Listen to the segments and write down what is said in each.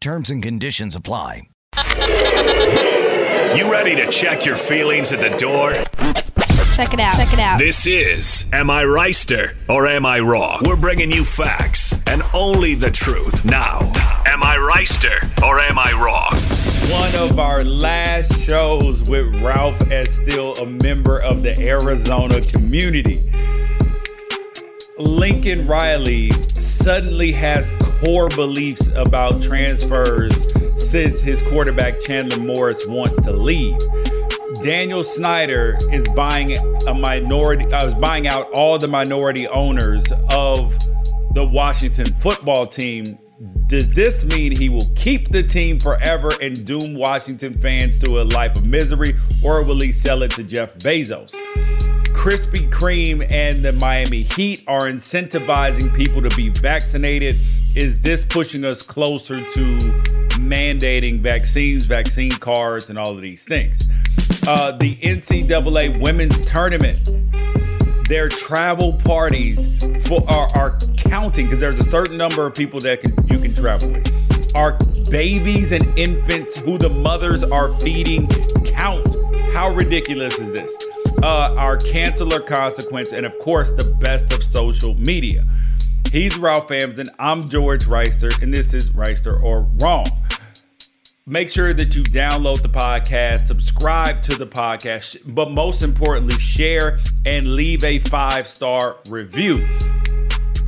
Terms and conditions apply. You ready to check your feelings at the door? Check it out. Check it out. This is Am I Wrighster or Am I Wrong? We're bringing you facts and only the truth. Now, Am I Wrighster or Am I Wrong? One of our last shows with Ralph as still a member of the Arizona community. Lincoln Riley suddenly has core beliefs about transfers since his quarterback Chandler Morris wants to leave. Daniel Snyder is buying a minority uh, is buying out all the minority owners of the Washington football team. Does this mean he will keep the team forever and doom Washington fans to a life of misery or will he sell it to Jeff Bezos? Krispy Kreme and the Miami Heat are incentivizing people to be vaccinated. Is this pushing us closer to mandating vaccines, vaccine cards, and all of these things? Uh, the NCAA women's tournament, their travel parties for are, are counting because there's a certain number of people that can you can travel with. Are babies and infants who the mothers are feeding count? How ridiculous is this? Uh, our canceler consequence, and of course, the best of social media. He's Ralph Amsden. I'm George Wrighster, and this is Wrighster or Wrong. Make sure that you download the podcast, subscribe to the podcast, but most importantly, share and leave a five star review.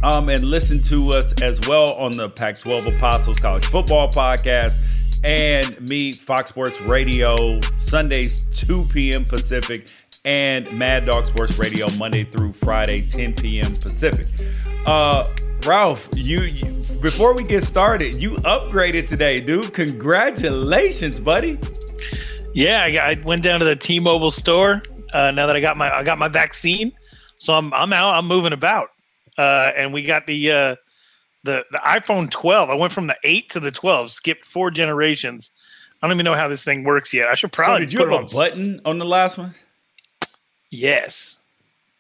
Um, and listen to us as well on the Pac 12 Apostles College Football Podcast and me, Fox Sports Radio, Sundays, 2 p.m. Pacific and Mad Dog Sports Radio Monday through Friday, 10 p.m. Pacific. Uh, Ralph, you, you before we get started, you upgraded today, dude. Congratulations, buddy. Yeah, I, I went down to the T-Mobile store. Uh, now that I got my I got my vaccine, so I'm I'm out. I'm moving about, uh, and we got the uh, the the iPhone 12. I went from the eight to the 12, skipped four generations. I don't even know how this thing works yet. I should probably. So did you have a on button st- on the last one? Yes.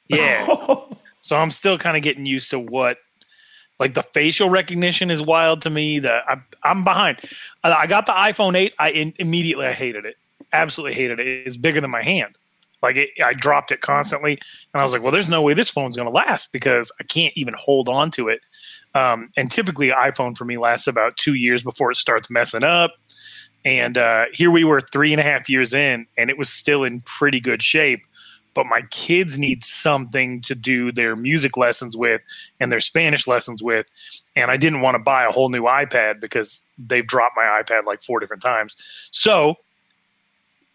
Yeah. so I'm still kind of getting used to what, like the facial recognition is wild to me. The I'm, I'm behind. I got the iPhone 8. I in, immediately I hated it. Absolutely hated it. It's bigger than my hand. Like it, I dropped it constantly, and I was like, "Well, there's no way this phone's going to last because I can't even hold on to it." Um, and typically, iPhone for me lasts about two years before it starts messing up. And uh, here we were, three and a half years in, and it was still in pretty good shape. But my kids need something to do their music lessons with and their Spanish lessons with. And I didn't want to buy a whole new iPad because they've dropped my iPad like four different times. So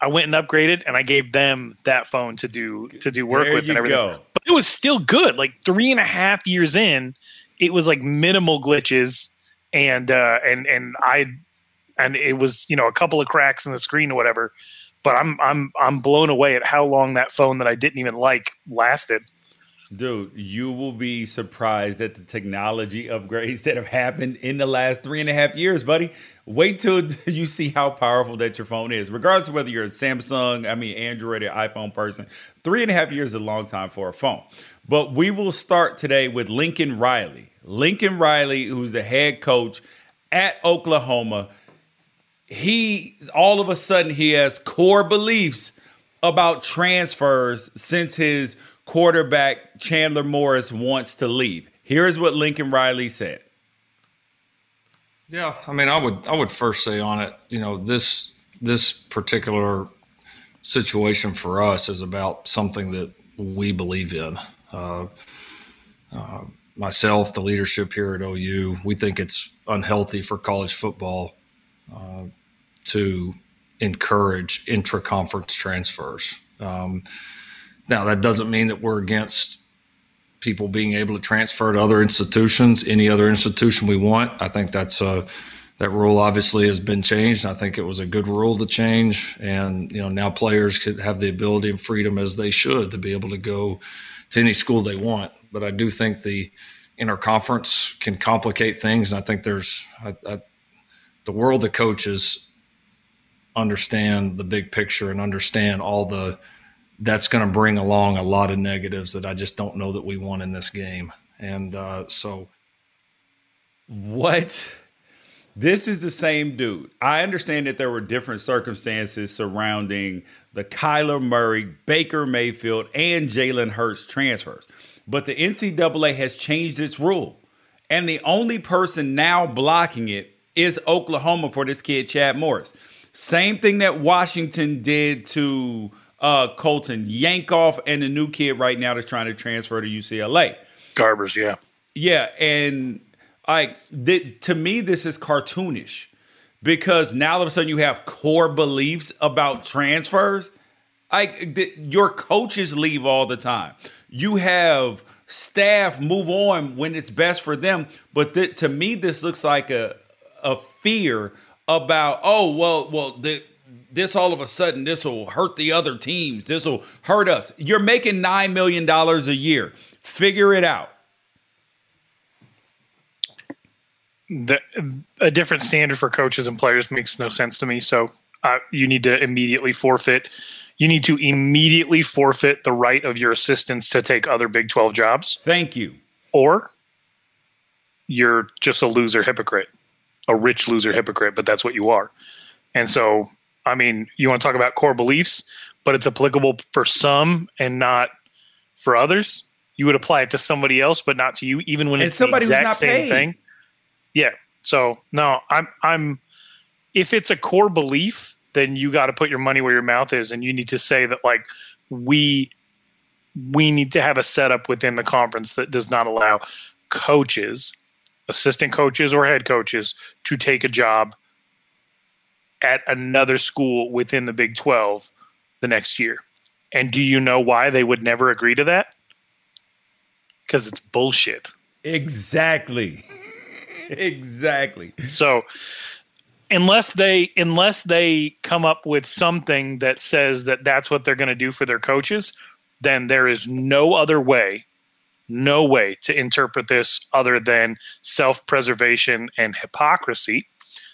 I went and upgraded, and I gave them that phone to do to do work there with and everything. Go. But it was still good. Like three and a half years in, it was like minimal glitches, and uh, and and I and it was you know a couple of cracks in the screen or whatever. But I'm I'm I'm blown away at how long that phone that I didn't even like lasted. Dude, you will be surprised at the technology upgrades that have happened in the last three and a half years, buddy. Wait till you see how powerful that your phone is. Regardless of whether you're a Samsung, I mean Android or iPhone person, three and a half years is a long time for a phone. But we will start today with Lincoln Riley. Lincoln Riley, who's the head coach at Oklahoma. He all of a sudden he has core beliefs about transfers since his quarterback Chandler Morris wants to leave. Here is what Lincoln Riley said. Yeah, I mean, I would I would first say on it, you know, this this particular situation for us is about something that we believe in. Uh, uh, myself, the leadership here at OU, we think it's unhealthy for college football to encourage intra-conference transfers. Um, now, that doesn't mean that we're against people being able to transfer to other institutions, any other institution we want. I think that's a that rule obviously has been changed. I think it was a good rule to change, and you know now players could have the ability and freedom as they should to be able to go to any school they want. But I do think the interconference can complicate things. And I think there's I, the world of coaches understand the big picture and understand all the that's going to bring along a lot of negatives that I just don't know that we want in this game. And uh, so, what? This is the same dude. I understand that there were different circumstances surrounding the Kyler Murray, Baker Mayfield, and Jalen Hurts transfers. But the NCAA has changed its rule. And the only person now blocking it is Oklahoma for this kid, Chad Morris. Same thing that Washington did to uh, Colson Yankoff and the new kid right now that's trying to transfer to UCLA. Garbers, yeah. Yeah, and like th- to me, this is cartoonish because now all of a sudden you have core beliefs about transfers. Like th- your coaches leave all the time. You have staff move on when it's best for them. But th- to me, this looks like a a fear about oh well well the this all of a sudden this will hurt the other teams. This will hurt us. You're making nine million dollars a year. Figure it out. The, a different standard for coaches and players makes no sense to me. So uh, you need to immediately forfeit. You need to immediately forfeit the right of your assistants to take other Big 12 jobs. Thank you. Or you're just a loser hypocrite, a rich loser hypocrite, but that's what you are. And so I mean, you want to talk about core beliefs, but it's applicable for some and not for others. You would apply it to somebody else, but not to you, even when and it's somebody the exact not same paid. thing. Yeah. So no, I'm I'm if it's a core belief, then you got to put your money where your mouth is, and you need to say that like we we need to have a setup within the conference that does not allow coaches, assistant coaches, or head coaches to take a job at another school within the Big 12 the next year. And do you know why they would never agree to that? Because it's bullshit. Exactly. exactly. So unless they unless they come up with something that says that that's what they're going to do for their coaches, then there is no other way no way to interpret this other than self-preservation and hypocrisy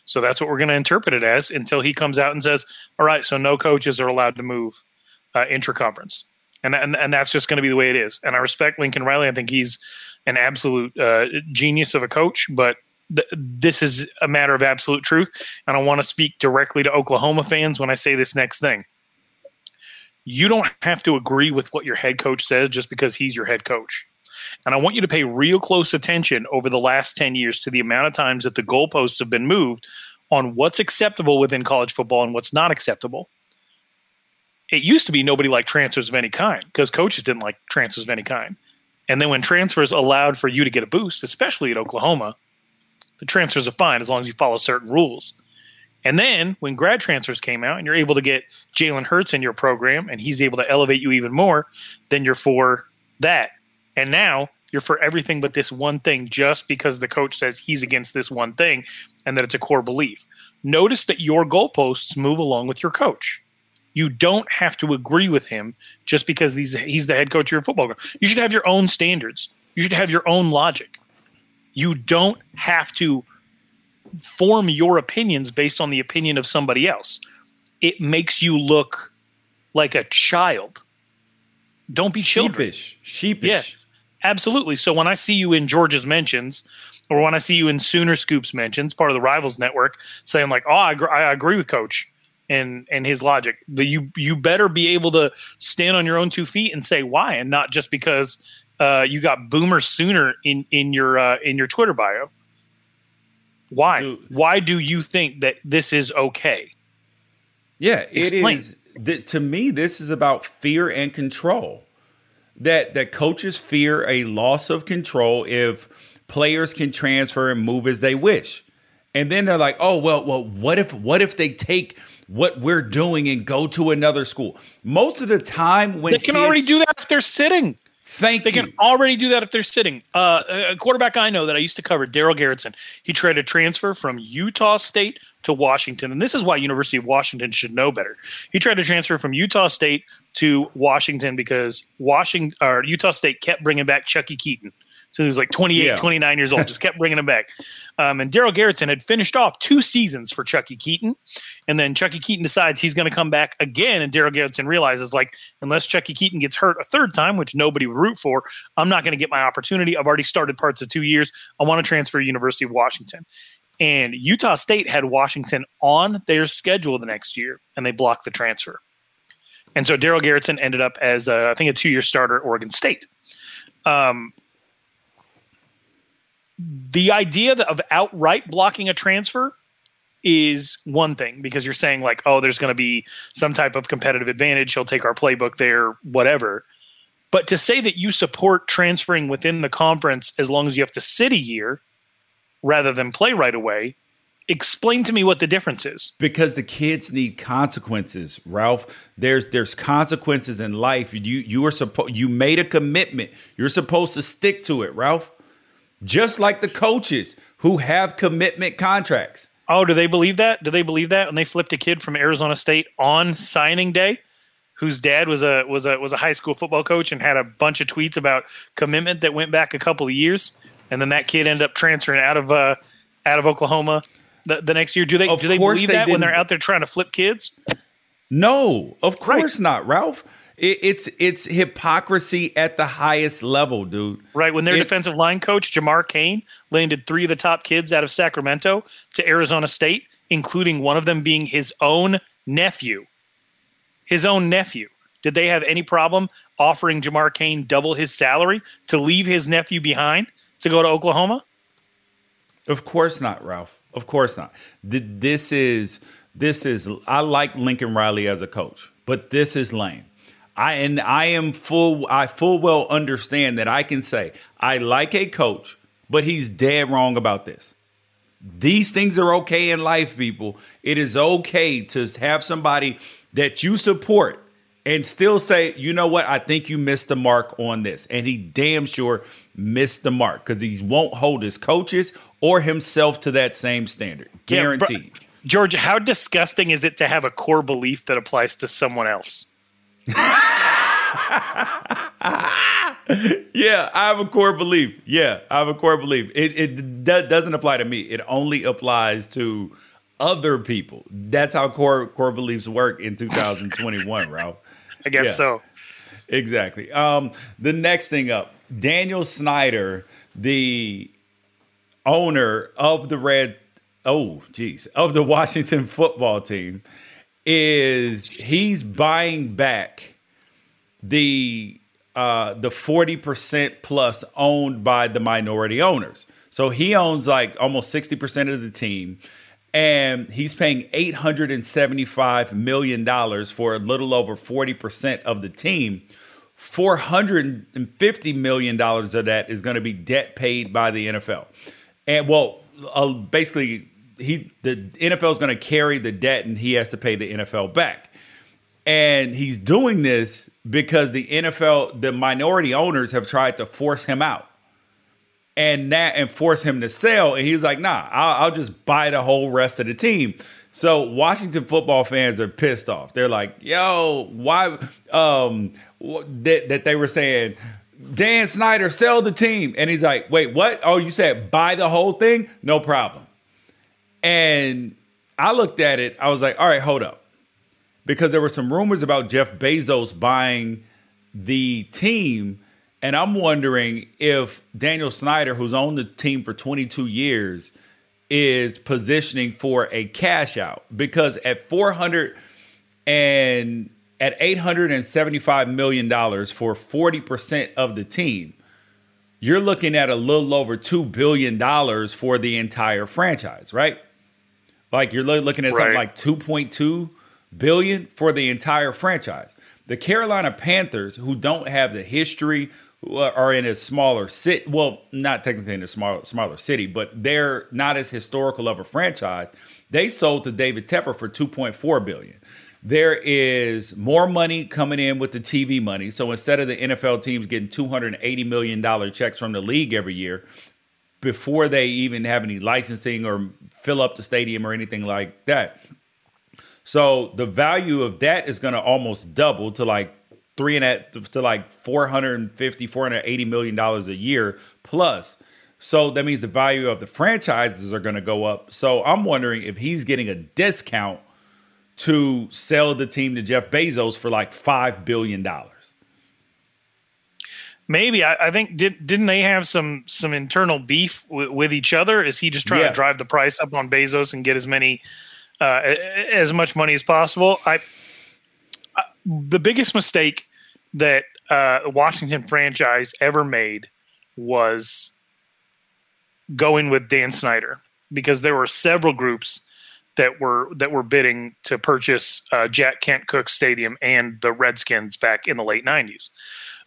So that's what we're going to interpret it as until he comes out and says, "All right, so no coaches are allowed to move uh, intra-conference," and and and that's just going to be the way it is. And I respect Lincoln Riley. I think he's an absolute uh, genius of a coach, but th- this is a matter of absolute truth. And I want to speak directly to Oklahoma fans when I say this next thing. You don't have to agree with what your head coach says just because he's your head coach. And I want you to pay real close attention over the last 10 years to the amount of times that the goalposts have been moved on what's acceptable within college football and what's not acceptable. It used to be nobody liked transfers of any kind because coaches didn't like transfers of any kind. And then when transfers allowed for you to get a boost, especially at Oklahoma, the transfers are fine as long as you follow certain rules. And then when grad transfers came out and you're able to get Jalen Hurts in your program and he's able to elevate you even more, then you're for that. And now you're for everything but this one thing just because the coach says he's against this one thing and that it's a core belief. Notice that your goalposts move along with your coach. You don't have to agree with him just because he's, he's the head coach of your football club. You should have your own standards. You should have your own logic. You don't have to form your opinions based on the opinion of somebody else. It makes you look like a child. Don't be children. Sheepish. Sheepish. Yeah. Absolutely. So when I see you in George's mentions, or when I see you in Sooner Scoops mentions, part of the Rivals Network, saying like, "Oh, I, agree, I agree with Coach and and his logic," but you you better be able to stand on your own two feet and say why, and not just because uh, you got Boomer Sooner in in your uh, in your Twitter bio. Why? Dude. Why do you think that this is okay? Yeah, Explain. it is. Th- to me, this is about fear and control that that coaches fear a loss of control if players can transfer and move as they wish. And then they're like, "Oh, well, well, what if what if they take what we're doing and go to another school?" Most of the time when They can kids, already do that if they're sitting. Thank they you. They can already do that if they're sitting. Uh, a quarterback I know that I used to cover, Darell Garretson, he tried to transfer from Utah State to Washington. And this is why University of Washington should know better. He tried to transfer from Utah State to Washington because Washington or Utah State kept bringing back Chuckie Keeton. So he was like 28, yeah. 29 years old, just kept bringing him back. Um, and Darell Garretson had finished off two seasons for Chuckie Keeton. And then Chuckie Keeton decides he's going to come back again. And Darell Garretson realizes, like, unless Chuckie Keeton gets hurt a third time, which nobody would root for, I'm not going to get my opportunity. I've already started parts of two years. I want to transfer to University of Washington. And Utah State had Washington on their schedule the next year, and they blocked the transfer. And so Darell Garretson ended up as, a, I think, a two year starter at Oregon State. Um, the idea of outright blocking a transfer is one thing because you're saying like oh there's going to be some type of competitive advantage he'll take our playbook there whatever. But to say that you support transferring within the conference as long as you have to sit a year rather than play right away explain to me what the difference is. Because the kids need consequences ralph. There's there's consequences in life. You you are supposed you made a commitment. You're supposed to stick to it ralph just like the coaches who have commitment contracts oh do they believe that do they believe that when they flipped a kid from arizona state on signing day whose dad was a was a was a high school football coach and had a bunch of tweets about commitment that went back a couple of years and then that kid ended up transferring out of uh, out of Oklahoma the, the next year. Do they of do they believe they that didn't. when they're out there trying to flip kids? No, of course right. not, Ralph. It, it's it's hypocrisy at the highest level, dude. Right when their it's, defensive line coach Jamar Cain landed three of the top kids out of Sacramento to Arizona State, including one of them being his own nephew. His own nephew. Did they have any problem offering Jamar Cain double his salary to leave his nephew behind? to go to Oklahoma? Of course not, Ralph. Of course not. This is this is I like Lincoln Riley as a coach, but this is lame. I and I am full I full well understand that I can say I like a coach, but he's dead wrong about this. These things are okay in life, people. It is okay to have somebody that you support and still say, you know what, I think you missed the mark on this. And he damn sure missed the mark because he won't hold his coaches or himself to that same standard. Guaranteed. Yeah, George, how disgusting is it to have a core belief that applies to someone else? Yeah, I have a core belief. Yeah, I have a core belief. It, it doesn't apply to me. It only applies to other people. That's how core core beliefs work in 2021, Ralph. I guess yeah, so. Exactly. Um, the next thing up, Daniel Snyder, the owner of the Red, oh, geez, of the Washington football team, is he's buying back the uh, the 40% plus owned by the minority owners. So he owns like almost 60% of the team. And he's paying $875 million for a little over 40% of the team. $450 million of that is going to be debt paid by the NFL. And well, uh, basically, he the NFL is going to carry the debt and he has to pay the NFL back. And he's doing this because the NFL, the minority owners have tried to force him out and that and force him to sell. And he's like, nah, I'll, I'll, just buy the whole rest of the team. So Washington football fans are pissed off. They're like, yo, why um that, that they were saying Dan Snyder sell the team. And he's like, wait, what? Oh, you said buy the whole thing? No problem. And I looked at it, I was like, all right, hold up. Because there were some rumors about Jeff Bezos buying the team and I'm wondering if Daniel Snyder, who's owned the team for 22 years, is positioning for a cash out because at 400 and at 875 million dollars for 40% of the team, you're looking at a little over 2 billion dollars for the entire franchise, right? Like you're looking at something like 2.2 billion for the entire franchise. The Carolina Panthers, who don't have the history uh, are in a smaller city. Well, not technically in a smaller smaller city, but they're not as historical of a franchise. They sold to David Tepper for 2.4 billion. There is more money coming in with the TV money. So instead of the NFL teams getting 280 million dollar checks from the league every year, before they even have any licensing or fill up the stadium or anything like that. So the value of that is going to almost double to like three and at to like 450 480 million dollars a year plus. So that means the value of the franchises are going to go up. So i'm wondering if he's getting a discount to sell the team to jeff bezos for like five billion dollars maybe I, I, think did didn't they have some some internal beef w- with each other is he just trying yeah. to drive the price up on bezos and get as many uh, as much money as possible i the biggest mistake that uh, Washington franchise ever made was going with Dan Snyder because there were several groups that were that were bidding to purchase uh, Jack Kent Cooke Stadium and the Redskins back in the late '90s.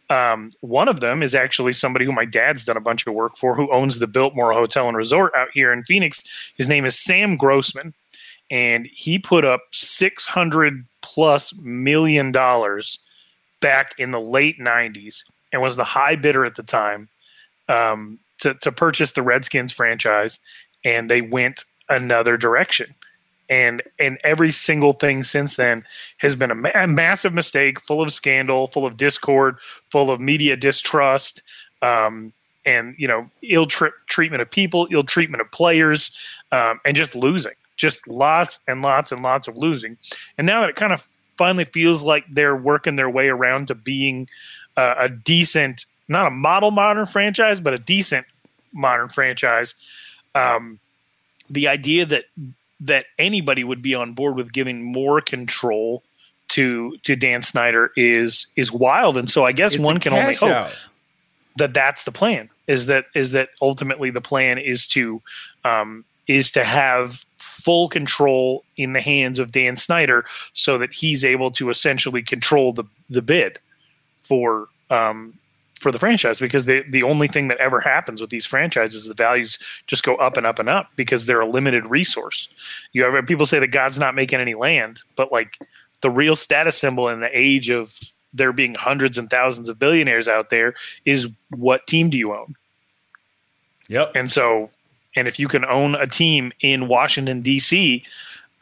Um, one of them is actually somebody who my dad's done a bunch of work for, who owns the Biltmore Hotel and Resort out here in Phoenix. His name is Sam Grossman, and he put up six hundred plus million dollars back in the late 90s and was the high bidder at the time um, to, to purchase the Redskins franchise. And they went another direction. And and every single thing since then has been a, ma- a massive mistake, full of scandal, full of discord, full of media distrust, um, and you know ill tri- treatment of people, ill treatment of players, um, and just losing just lots and lots and lots of losing. And now that it kind of finally feels like they're working their way around to being uh, a decent, not a model modern franchise, but a decent modern franchise. Um, the idea that that anybody would be on board with giving more control to to Dan Snyder is is wild, and so I guess it's one can only hope out. that that's the plan. Is that is that ultimately the plan is to um, is to have full control in the hands of Dan Snyder so that he's able to essentially control the the bid for um, for the franchise because the the only thing that ever happens with these franchises is the values just go up and up and up because they're a limited resource. You have people say that God's not making any land, but like the real status symbol in the age of there being hundreds and thousands of billionaires out there is what team do you own? Yep. And so and if you can own a team in Washington D.C.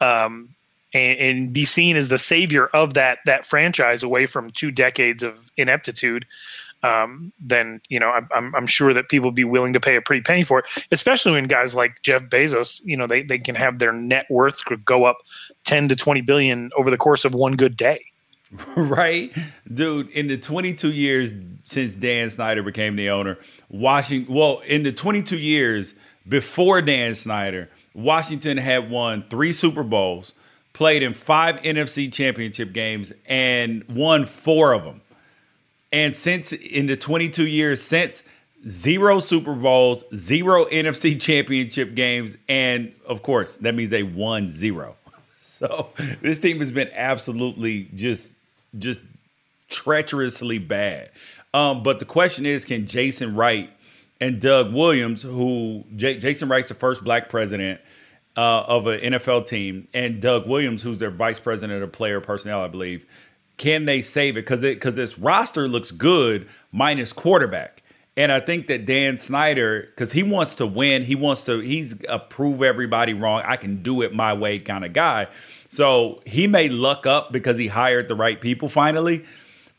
Um, and, and, be seen as the savior of that that franchise away from two decades of ineptitude, um, then you know I'm, I'm sure that people would be willing to pay a pretty penny for it. Especially when guys like Jeff Bezos, you know, they they can have their net worth go up ten to twenty billion over the course of one good day. right, dude. In the 22 years since Dan Snyder became the owner, Washington. Well, in the 22 years before Dan Snyder, Washington had won three Super Bowls, played in five NFC Championship games, and won four of them. And since in the 22 years since, zero Super Bowls, zero NFC Championship games, and of course, that means they won zero. So this team has been absolutely just just treacherously bad. Um, but the question is, can Jason Wright and Doug Williams, who J- Jason Wright's the first black president uh, of an NFL team, and Doug Williams, who's their vice president of player personnel, I believe, can they save it? Because it because this roster looks good minus quarterback. And I think that Dan Snyder, because he wants to win, he wants to, he's a prove everybody wrong. I can do it my way kind of guy. So he may luck up because he hired the right people finally.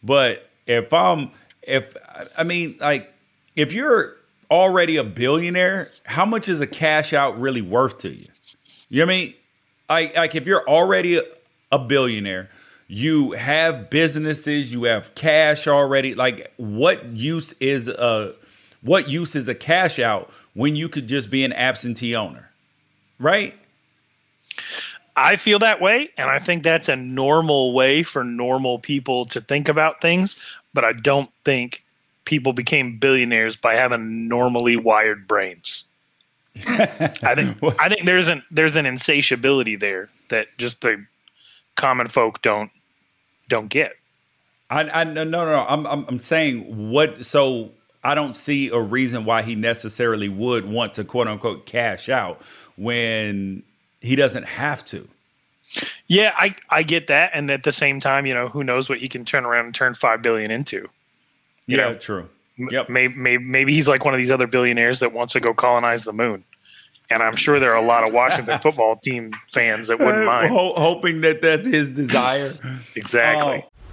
But if I'm, if, I mean, like, if you're already a billionaire, how much is a cash out really worth to you? You know what I mean? Like, like if you're already a, a billionaire, you have businesses, you have cash already. Like, what use is a what use is a cash out when you could just be an absentee owner, right? I feel that way, and I think that's a normal way for normal people to think about things. But I don't think people became billionaires by having normally wired brains. I think I think there's an there's an insatiability there that just the common folk don't don't get. I, I no no no. I'm, I'm I'm saying what. So I don't see a reason why he necessarily would want to quote unquote cash out when he doesn't have to. Yeah, I I get that, and at the same time, you know, who knows what he can turn around and turn five billion into? You yeah, know, true. Yep. Maybe, maybe maybe he's like one of these other billionaires that wants to go colonize the moon and I'm sure there are a lot of Washington football team fans that wouldn't mind. hoping that that's his desire. exactly. Oh,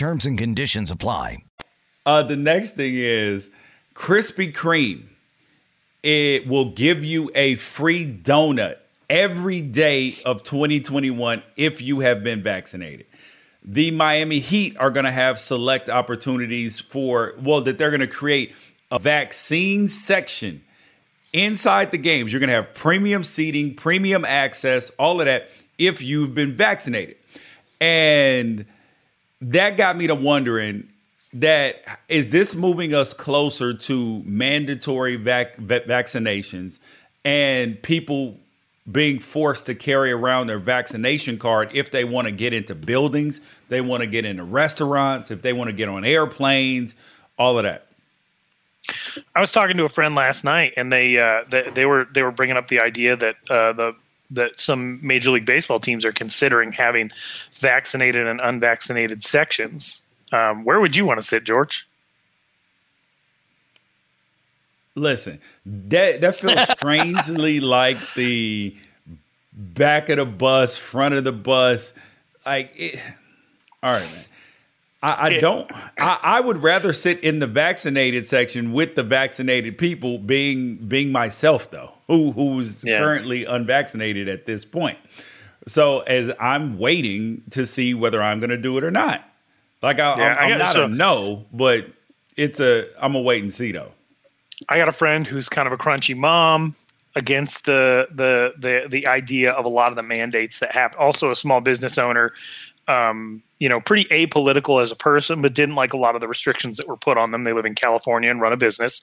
Terms and conditions apply. Uh, the next thing is Krispy Kreme, it will give you a free donut every day of 2021 if you have been vaccinated. The Miami Heat are going to have select opportunities for, well, that they're going to create a vaccine section inside the games. You're going to have premium seating, premium access, all of that if you've been vaccinated. And that got me to wondering that is this moving us closer to mandatory vac- vaccinations and people being forced to carry around their vaccination card if they want to get into buildings, they want to get into restaurants, if they want to get on airplanes, all of that. I was talking to a friend last night, and they uh, they, they were they were bringing up the idea that uh, the that some major league baseball teams are considering having vaccinated and unvaccinated sections um, where would you want to sit, George? Listen, that that feels strangely like the back of the bus, front of the bus. Like, it, all right, man. I, I don't. I, I, would rather sit in the vaccinated section with the vaccinated people, being being myself though, who who's yeah. currently unvaccinated at this point. So as I'm waiting to see whether I'm going to do it or not. Like I, yeah, I'm, I'm not so, a no, but it's a I'm a wait and see though. I got a friend who's kind of a crunchy mom against the the the the idea of a lot of the mandates that happen. Also, a small business owner um, you know, pretty apolitical as a person, but didn't like a lot of the restrictions that were put on them. They live in California and run a business,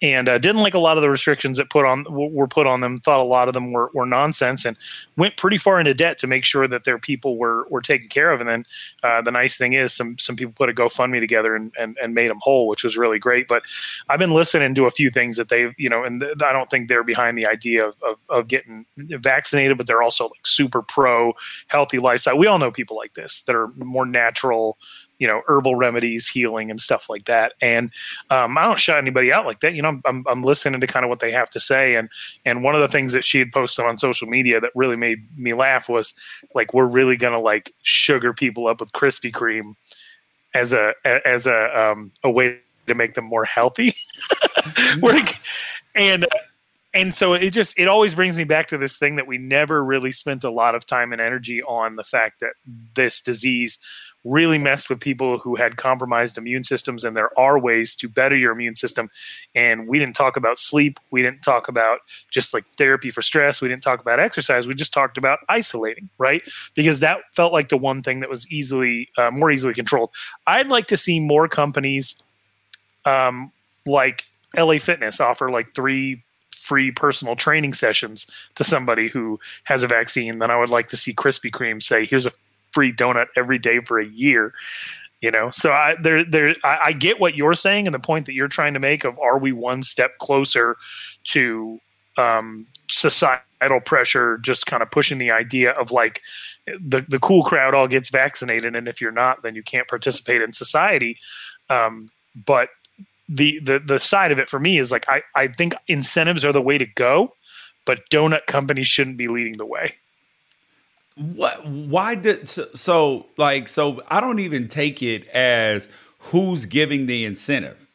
and uh, didn't like a lot of the restrictions that put on were put on them. Thought a lot of them were, were nonsense, and went pretty far into debt to make sure that their people were were taken care of. And then uh, the nice thing is, some some people put a GoFundMe together and, and and made them whole, which was really great. But I've been listening to a few things that they've, you know, and th- I don't think they're behind the idea of, of of getting vaccinated, but they're also like super pro healthy lifestyle. We all know people like this that are more natural you know herbal remedies healing and stuff like that. And um, i don't shut anybody out like that you know I'm, I'm, I'm, listening to kind of what they have to say. And and one of the things that she had posted on social media that really made me laugh was like we're really gonna like sugar people up with krispy kreme as a as a um, a way to make them more healthy. And and so it just it always brings me back to this thing that we never really spent a lot of time and energy on the fact that this disease really messed with people who had compromised immune systems and there are ways to better your immune system. And we didn't talk about sleep. We didn't talk about just like therapy for stress. We didn't talk about exercise. We just talked about isolating right? Because that felt like the one thing that was easily uh, more easily controlled. I'd like to see more companies um, like la fitness offer like three free personal training sessions to somebody who has a vaccine, then I would like to see Krispy Kreme say, "Here's a free donut every day for a year." You know, so I there there I, I get what you're saying and the point that you're trying to make of are we one step closer to um, societal pressure, just kind of pushing the idea of like the the cool crowd all gets vaccinated, and if you're not, then you can't participate in society. Um, but the the the side of it for me is like I I think incentives are the way to go, but donut companies shouldn't be leading the way. What? Why did so, so like so? I don't even take it as who's giving the incentive.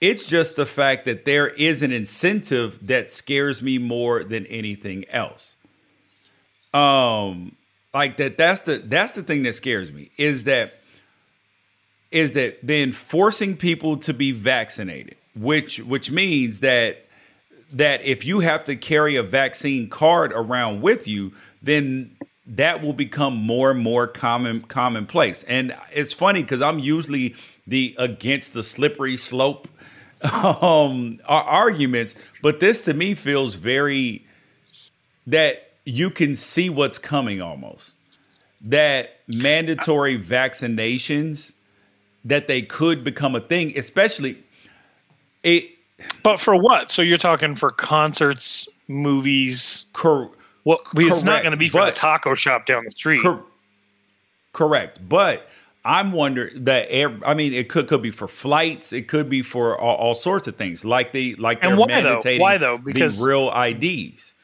It's just the fact that there is an incentive that scares me more than anything else. Um, like that. That's the that's the thing that scares me is that is that then forcing people to be vaccinated, which which means that that if you have to carry a vaccine card around with you, then that will become more and more common commonplace. And it's funny because I'm usually the against the slippery slope um, arguments, but this to me feels very that you can see what's coming almost. That mandatory vaccinations that they could become a thing, especially it. But for what? So you're talking for concerts, movies. Cor- well, it's not going to be for but, the taco shop down the street. Cor- correct, but I'm wondering that air. I mean, it could could be for flights. It could be for all, all sorts of things, like they like and they're why? Why though? Because the real IDs.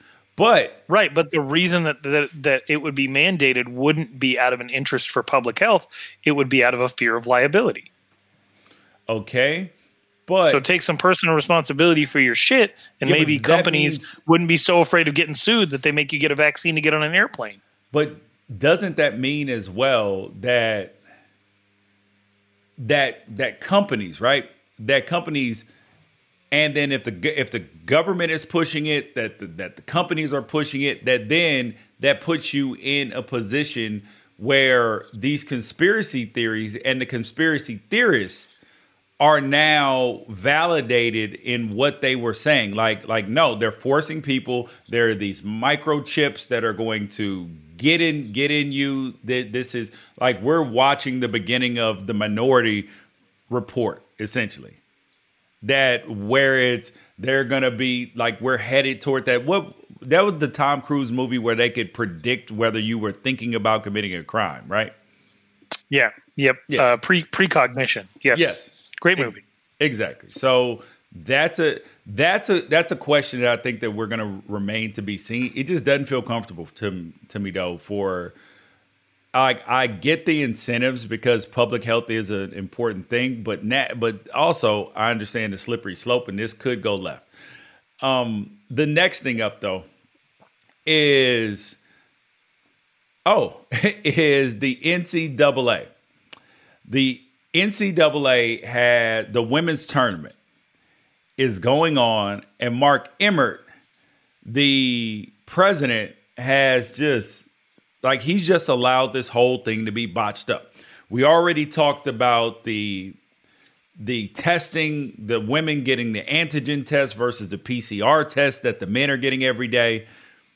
But right, but the reason that, that that it would be mandated wouldn't be out of an interest for public health. It would be out of a fear of liability. Okay, But so take some personal responsibility for your shit, and Yeah, maybe companies means- wouldn't be so afraid of getting sued that they make you get a vaccine to get on an airplane. But doesn't that mean as well that that that companies, right? That companies and then if the if the government is pushing it, that the, that the companies are pushing it, that then that puts you in a position where these conspiracy theories and the conspiracy theorists are now validated in what they were saying. Like, like no, they're forcing people. There are these microchips that are going to get in, get in you. That this is like we're watching the beginning of the Minority Report, essentially. That where it's they're gonna be like we're headed toward that. What that was the Tom Cruise movie where they could predict whether you were thinking about committing a crime, right? Yeah. Yep. Yeah. Uh, pre precognition. Yes. Yes. Great movie. Exactly. So that's a that's a that's a question that I think that we're to remain to be seen. It just doesn't feel comfortable to to me though. For I I get the incentives because public health is an important thing, but na- but also I understand the slippery slope, and this could go left. Um, the next thing up though is oh is the NCAA. The NCAA had the women's tournament is going on, and Mark Emmert, the president, has just like he's just allowed this whole thing to be botched up. We already talked about the the testing, the women getting the antigen test versus the PCR test that the men are getting every day.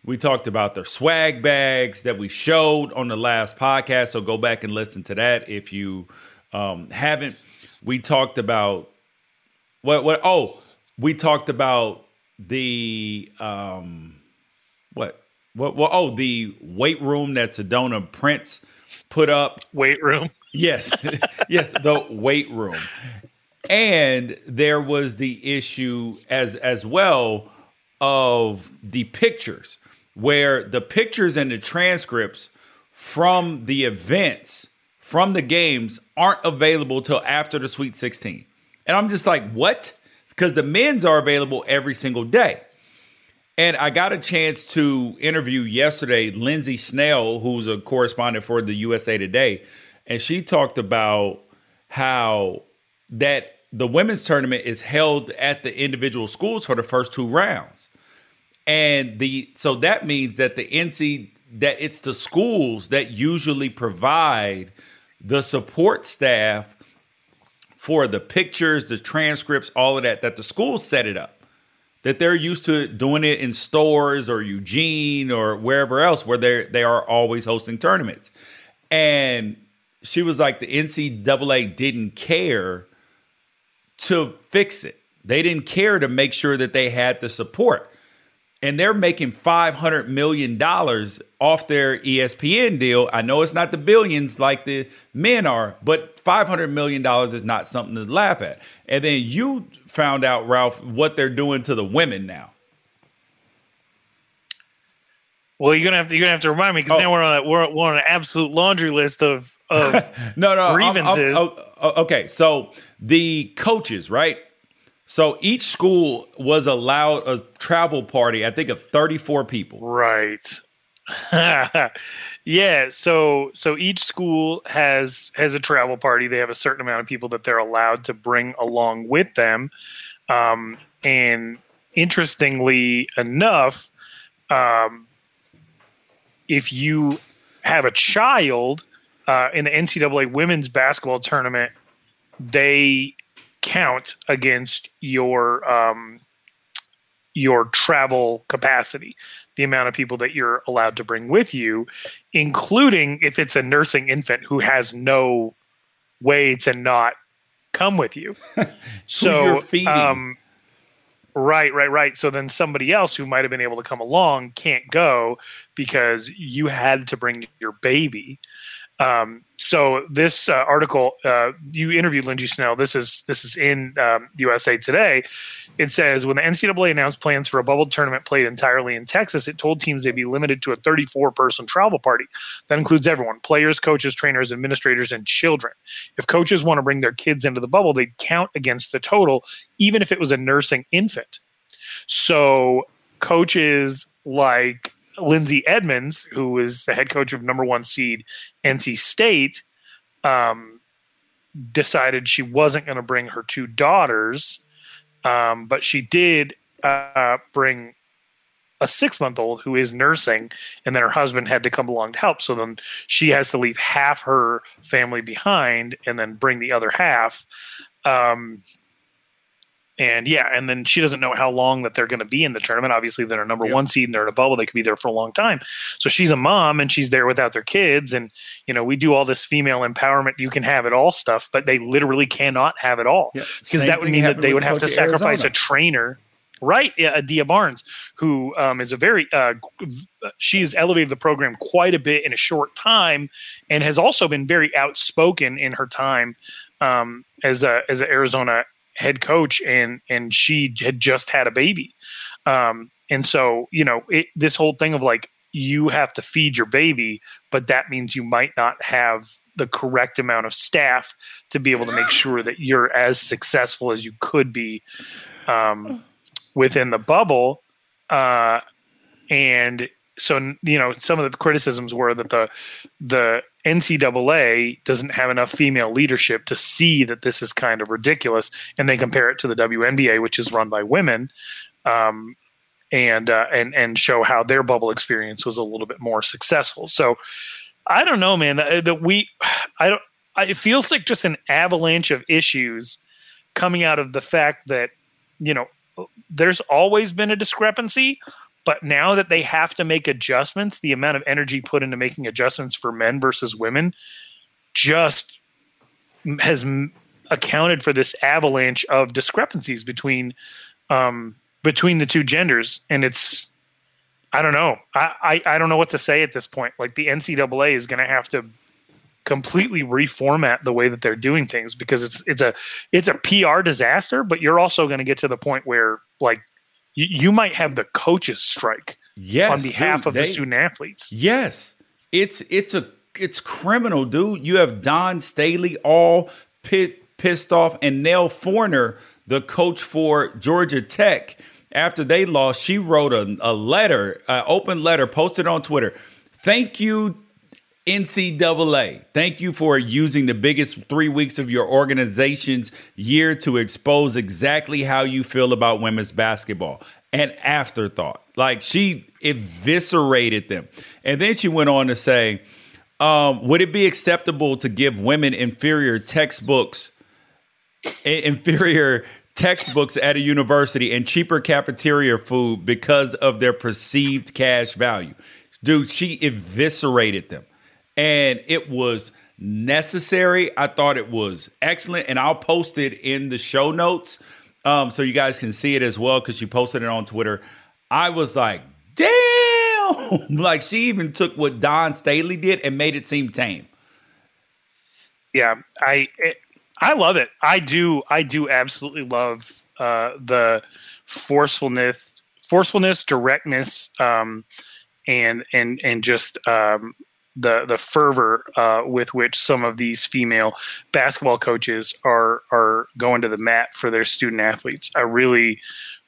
We talked about their swag bags that we showed on the last podcast. So go back and listen to that if you um, haven't. We talked about what? What? Oh, we talked about the um, what? Oh, the weight room that Sedona Prince put up. Weight room. Yes, yes, the weight room. And there was the issue as as well of the pictures, where the pictures and the transcripts from the events from the games aren't available till after the Sweet 16. And I'm just like, what? Because the men's are available every single day. And I got a chance to interview yesterday Lindsay Schnell, who's a correspondent for the USA Today, and she talked about how that the women's tournament is held at the individual schools for the first two rounds. And the so that means that the NC that it's the schools that usually provide the support staff for the pictures, the transcripts, all of that, that the schools set it up. That they're used to doing it in Storrs or Eugene or wherever else where they they are always hosting tournaments. And she was like, the NCAA didn't care to fix it. They didn't care to make sure that they had the support. And they're making $500 million off their ESPN deal. I know it's not the billions like the men are, but $500 million is not something to laugh at. And then you found out, Ralph, what they're doing to the women now. Well, you're gonna have to you're gonna have to remind me because Oh. now we're on a, we're, we're on an absolute laundry list of of No, no, I'm- I'm- grievances. oh, oh, okay, so the coaches, right? So each school was allowed a travel party, I think of 34 people. Right. yeah. So so each school has has a travel party. They have a certain amount of people that they're allowed to bring along with them. Um, and interestingly enough, um, if you have a child uh, in the NCAA women's basketball tournament, they count against your um, your travel capacity, the amount of people that you're allowed to bring with you, including if it's a nursing infant who has no way to not come with you. so, um, right, right, right. So then somebody else who might have been able to come along can't go because you had to bring your baby. Um, so this uh, article, uh, you interviewed Lindsay Schnell. This is this is in um, USA Today. It says when the NCAA announced plans for a bubble tournament played entirely in Texas, it told teams they'd be limited to a 34 person travel party. That includes everyone players, coaches, trainers, administrators, and children. If coaches want to bring their kids into the bubble, they'd count against the total, even if it was a nursing infant. So coaches like Lindsay Edmonds, who was the head coach of number one seed NC State, um, decided she wasn't going to bring her two daughters, um, but she did uh, bring a six month old who is nursing, and then her husband had to come along to help. So then she has to leave half her family behind and then bring the other half. Um, and yeah, and then she doesn't know how long that they're going to be in the tournament. Obviously, they're a number yep. one seed and they're in a bubble. They could be there for a long time. So she's a mom and she's there without their kids. And, you know, we do all this female empowerment, you can have it all stuff, but they literally cannot have it all. Because that would mean that they would have to sacrifice Arizona. a trainer. Right, yeah, Adia Barnes, who um, is a very, uh, she's elevated the program quite a bit in a short time, and has also been very outspoken in her time um, as a as an Arizona head coach and and she had just had a baby. Um, and so you know it, this whole thing of like you have to feed your baby but that means you might not have the correct amount of staff to be able to make sure that you're as successful as you could be um, within the bubble. Uh, and so you know some of the criticisms were that the the NCAA doesn't have enough female leadership to see that this is kind of ridiculous, and they compare it to the WNBA, which is run by women, um, and uh, and and show how their bubble experience was a little bit more successful. So I don't know, man. That, we, I don't. It feels like just an avalanche of issues coming out of the fact that you know there's always been a discrepancy but now that they have to make adjustments, the amount of energy put into making adjustments for men versus women just has accounted for this avalanche of discrepancies between um, between the two genders, and it's I don't know. I, I, I don't know what to say at this point. Like the NCAA is going to have to completely reformat the way that they're doing things because it's it's a it's a PR disaster. But you're also going to get to the point where like you, you might have the coaches strike yes, on behalf dude, of they, the student athletes. Yes. It's it's a it's criminal, dude. You have Dawn Staley all pit, pissed off and Nell Fortner, the coach for Georgia Tech, after they lost, she wrote a, a letter, an open letter, posted on Twitter. Thank you NCAA, thank you for using the biggest three weeks of your organization's year to expose exactly how you feel about women's basketball. An afterthought. Like she eviscerated them. And then she went on to say, um, would it be acceptable to give women inferior textbooks, inferior textbooks at a university and cheaper cafeteria food because of their perceived cash value? Dude, she eviscerated them and it was necessary. I thought it was excellent, and I'll post it in the show notes um, so you guys can see it as well because she posted it on Twitter. I was like, damn! like she even took what Dawn Staley did and made it seem tame. Yeah, I it, I love it. I do. I do absolutely love uh, the forcefulness, forcefulness, directness, um, and and and just um, the the fervor uh, with which some of these female basketball coaches are are going to the mat for their student athletes. I really,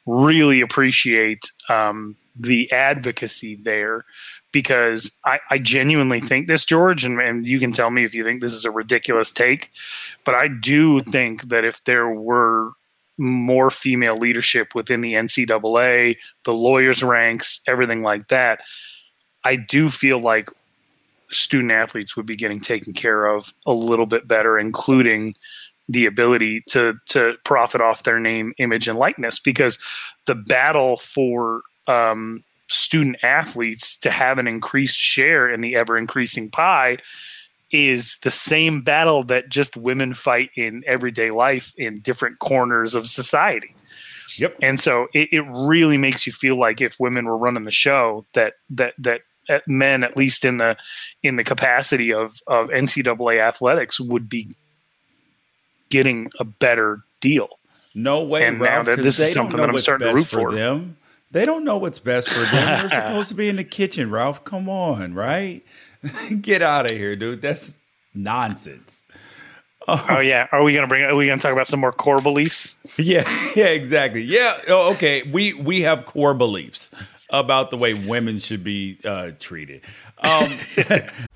really appreciate um, the advocacy there because I, I genuinely think this, George, and, and you can tell me if you think this is a ridiculous take, but I do think that if there were more female leadership within the NCAA, the lawyers' ranks, everything like that, I do feel like student athletes would be getting taken care of a little bit better, including the ability to to profit off their name, image, and likeness. Because the battle for um, student athletes to have an increased share in the ever increasing pie is the same battle that just women fight in everyday life in different corners of society. Yep. And so it, it really makes you feel like if women were running the show, that that that men, at least in the in the capacity of of NCAA athletics, would be getting a better deal. No way, and Ralph, now that this they is don't something know that I'm what's starting to best root for for. them. They don't know what's best for them. They're supposed to be in the kitchen, Ralph. Come on, right? Get out of here, dude. That's nonsense. Oh yeah, are we gonna bring? Are we gonna talk about some more core beliefs? Yeah, yeah, exactly. Yeah, oh, okay. We we have core beliefs about the way women should be uh, treated. Um,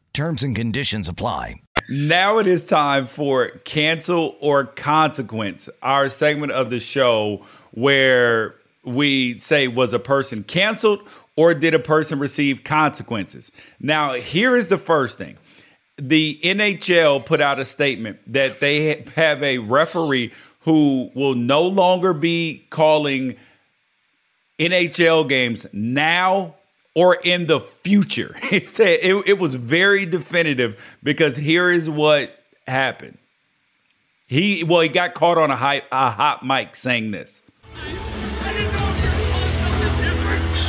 Terms and conditions apply. Now it is time for cancel or consequence, our segment of the show where we say was a person canceled or did a person receive consequences. Now, here is the first thing. The NHL put out a statement that they have a referee who will no longer be calling NHL games now or in the future. He said it, it was very definitive because here is what happened. He well, he got caught on a high, a hot mic saying this.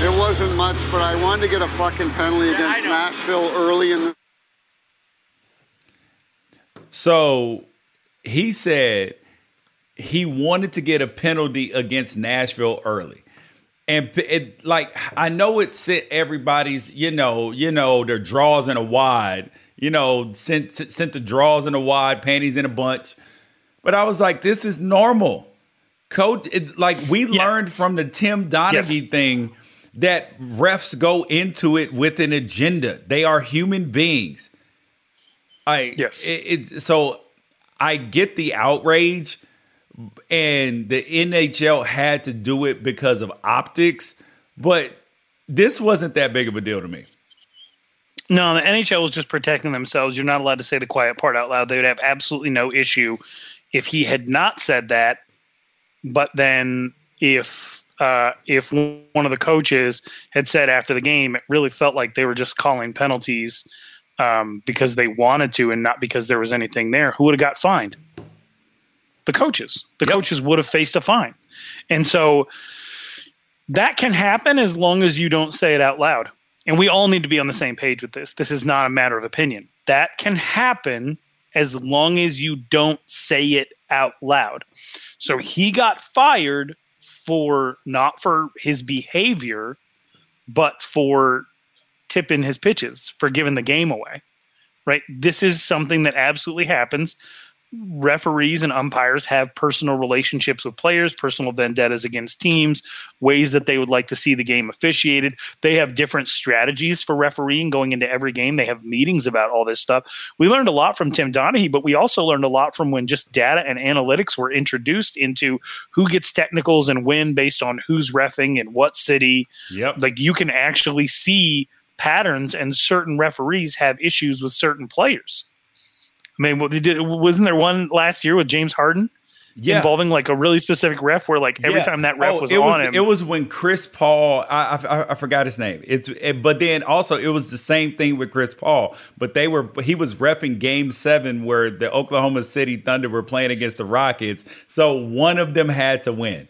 It wasn't much, but I wanted to get a fucking penalty against Nashville early in the. So he said he wanted to get a penalty against Nashville early. And it like I know it sent everybody's, you know, you know, their draws in a wide, you know, sent sent the draws in a wide, panties in a bunch. But I was like, this is normal. Coach, it, like we yeah. learned from the Tim Donaghy yes. thing that refs go into it with an agenda. They are human beings. I yes. It, it's so I get the outrage, and the NHL had to do it because of optics, but this wasn't that big of a deal to me. No, the NHL was just protecting themselves. You're not allowed to say the quiet part out loud. They would have absolutely no issue if he had not said that. But then if uh, if one of the coaches had said after the game, it really felt like they were just calling penalties um, because they wanted to and not because there was anything there, who would have got fined? The coaches. The yep. coaches would have faced a fine. And so that can happen as long as you don't say it out loud. and we all need to be on the same page with this. This is not a matter of opinion. That can happen as long as you don't say it out loud. So he got fired for not for his behavior, but for tipping his pitches, for giving the game away. Right? This is something that absolutely happens referees and umpires have personal relationships with players, personal vendettas against teams, ways that they would like to see the game officiated. They have different strategies for refereeing going into every game. They have meetings about all this stuff. We learned a lot from Tim Donaghy, but we also learned a lot from when just data and analytics were introduced into who gets technicals and when based on who's refing in what city. Yep. Like you can actually see patterns and certain referees have issues with certain players. I mean, wasn't there one last year with James Harden? Yeah. Involving like a really specific ref where like every Yeah. time that ref Oh, was it on was, him. It was when Chris Paul. I, I I forgot his name. It's it, but then also it was the same thing with Chris Paul. But they were he was refing Game Seven where the Oklahoma City Thunder were playing against the Rockets. So one of them had to win.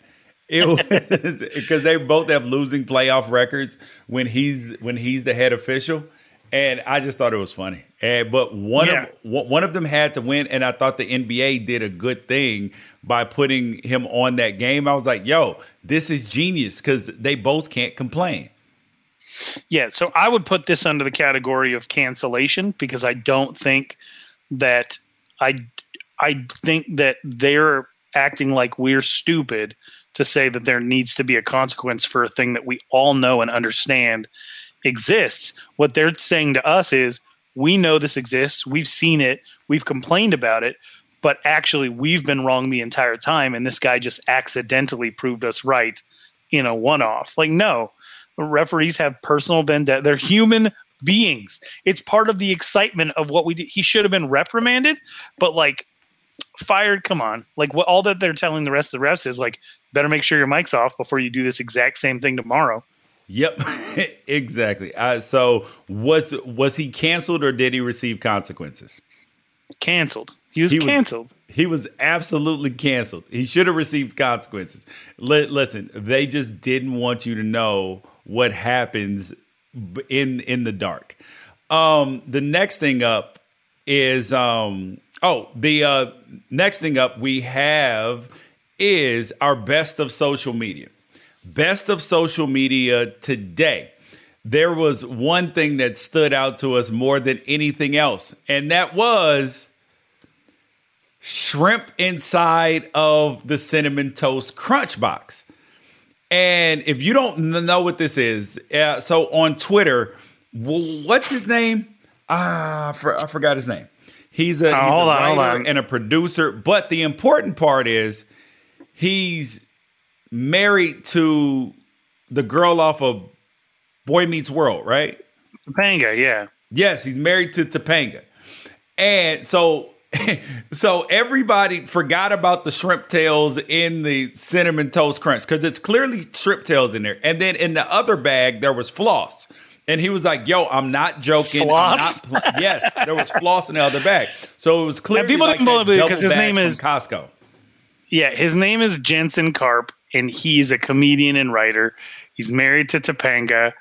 It was because they both have losing playoff records when he's when he's the head official. And I just thought it was funny. And but one Yeah. of one one of them had to win, and I thought the NBA did a good thing by putting him on that game. I was like, "Yo, this is genius," because they both can't complain. Yeah, so I would put this under the category of cancellation because I don't think that I I think that they're acting like we're stupid to say that there needs to be a consequence for a thing that we all know and understand exists. What they're saying to us is we know this exists, we've seen it, we've complained about it, but actually we've been wrong the entire time and this guy just accidentally proved us right in a one-off. Like no, referees have personal vendetta. They're human beings. It's part of the excitement of what we did. He should have been reprimanded, but like fired. Come on, like what all that they're telling the rest of the refs is like, better make sure your mic's off before you do this exact same thing tomorrow. Yep, exactly. Uh, so was was he canceled or did he receive consequences? Canceled. He was He was- canceled. He was absolutely canceled. He should have received consequences. Li- listen, they just didn't want you to know what happens in in the dark. Um, the next thing up is um, oh the uh, next thing up we have is our best of social media. Best of social media today. There was one thing that stood out to us more than anything else, and that was shrimp inside of the cinnamon toast crunch box. And if you don't know what this is, uh, so on Twitter, wh- what's his name? Ah, I for- I forgot his name. He's a, Oh, he's hold a on, writer on. and a producer. But the important part is he's married to the girl off of Boy Meets World, right? Topanga, yeah. Yes, he's married to Topanga. And so so everybody forgot about the shrimp tails in the cinnamon toast crunch because it's clearly shrimp tails in there. And then in the other bag there was floss. And he was like, "Yo, I'm not joking. I'm not pl-" yes, there was floss in the other bag. So it was clearly people like didn't believe it 'cause double his name is- Costco. Yeah, his name is Jensen Karp, and he's a comedian and writer. He's married to Topanga,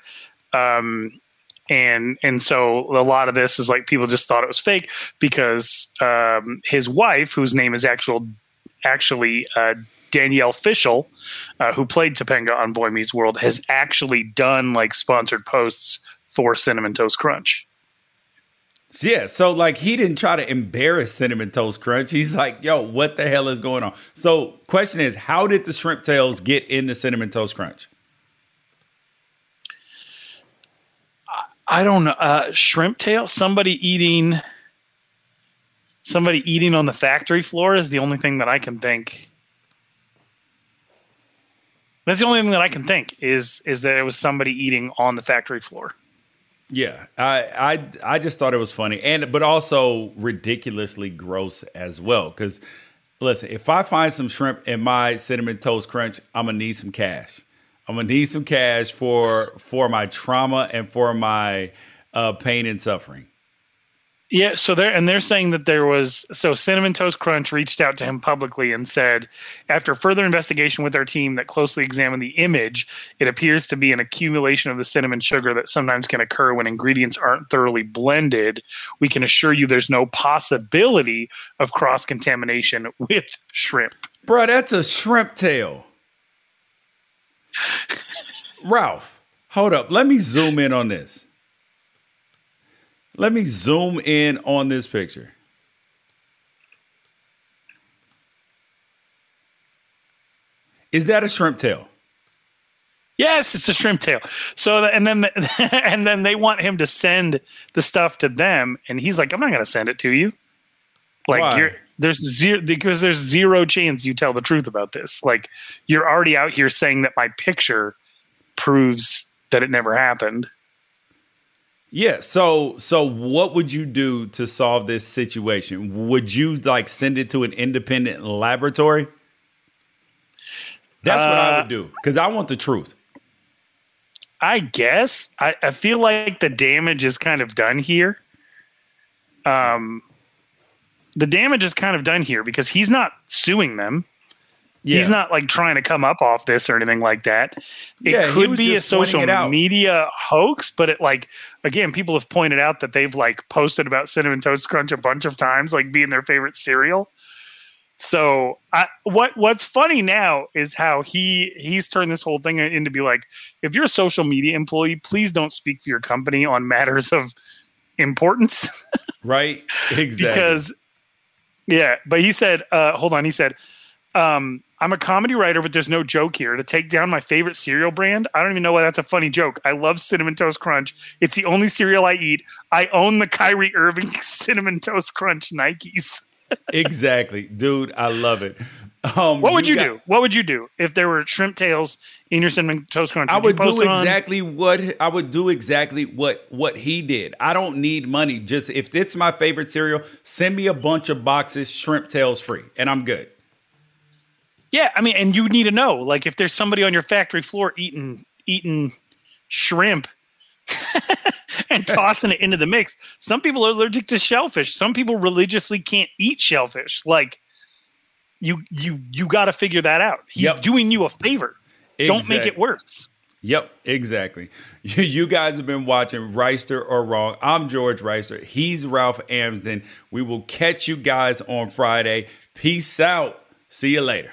um, and and so a lot of this is like people just thought it was fake because um, his wife, whose name is actual actually uh, Danielle Fishel, uh, who played Topanga on Boy Meets World, has actually done like sponsored posts for Cinnamon Toast Crunch. Yeah, so like he didn't try to embarrass Cinnamon Toast Crunch. He's like, yo, what the hell is going on? So, question is, how did the shrimp tails get in the Cinnamon Toast Crunch? I don't know. Uh, shrimp tail. Somebody eating. Somebody eating on the factory floor is the only thing that I can think. That's the only thing that I can think is is that it was somebody eating on the factory floor. Yeah, I I I just thought it was funny and but also ridiculously gross as well. Because listen, if I find some shrimp in my cinnamon toast crunch, I'm gonna need some cash. I'm gonna need some cash for for my trauma and for my uh, pain and suffering. Yeah, so they're and they're saying that there was so Cinnamon Toast Crunch reached out to him publicly and said, after further investigation with our team that closely examined the image, it appears to be an accumulation of the cinnamon sugar that sometimes can occur when ingredients aren't thoroughly blended. We can assure you there's no possibility of cross contamination with shrimp. Bro, that's a shrimp tail. Ralph, hold up. Let me zoom in on this. Let me zoom in on this picture. Is that a shrimp tail? Yes, it's a shrimp tail. So and then and then they want him to send the stuff to them, and he's like, "I'm not going to send it to you." Like there's zero because there's zero chance you tell the truth about this. Like you're already out here saying that my picture proves that it never happened. Yeah. So so what would you do to solve this situation? Would you like send it to an independent laboratory? That's what I Uh, would do because I want the truth. I guess I, I feel like the damage is kind of done here. Um, the damage is kind of done here because he's not suing them. He's not like trying to come up off this or anything like that. It Yeah, could be a social media hoax, but it like again, people have pointed out that they've like posted about cinnamon toast crunch a bunch of times, like being their favorite cereal. So I, what what's funny now is how he he's turned this whole thing into be like, if you're a social media employee, please don't speak for your company on matters of importance. Right? Exactly. because yeah, but he said, uh, hold on, he said, um, I'm a comedy writer, but there's no joke here. To take down my favorite cereal brand, I don't even know why that's a funny joke. I love Cinnamon Toast Crunch. It's the only cereal I eat. I own the Kyrie Irving Cinnamon Toast Crunch Nikes. exactly, dude. I love it. Um, What would you, got- do? What would you do if there were shrimp tails in your cinnamon toast crunch? I would do exactly what I would do exactly what what he did. I don't need money. Just if it's my favorite cereal, send me a bunch of boxes, shrimp tails free, and I'm good. Yeah, I mean, and you need to know, like, if there's somebody on your factory floor eating eating shrimp and tossing it into the mix. Some people are allergic to shellfish. Some people religiously can't eat shellfish. Like, you you you got to figure that out. He's Yep. doing you a favor. Don't make it worse. Yep, exactly. You, you guys have been watching Wrighster or Wrong. I'm George Wrighster. He's Ralph Amsden. We will catch you guys on Friday. Peace out. See you later.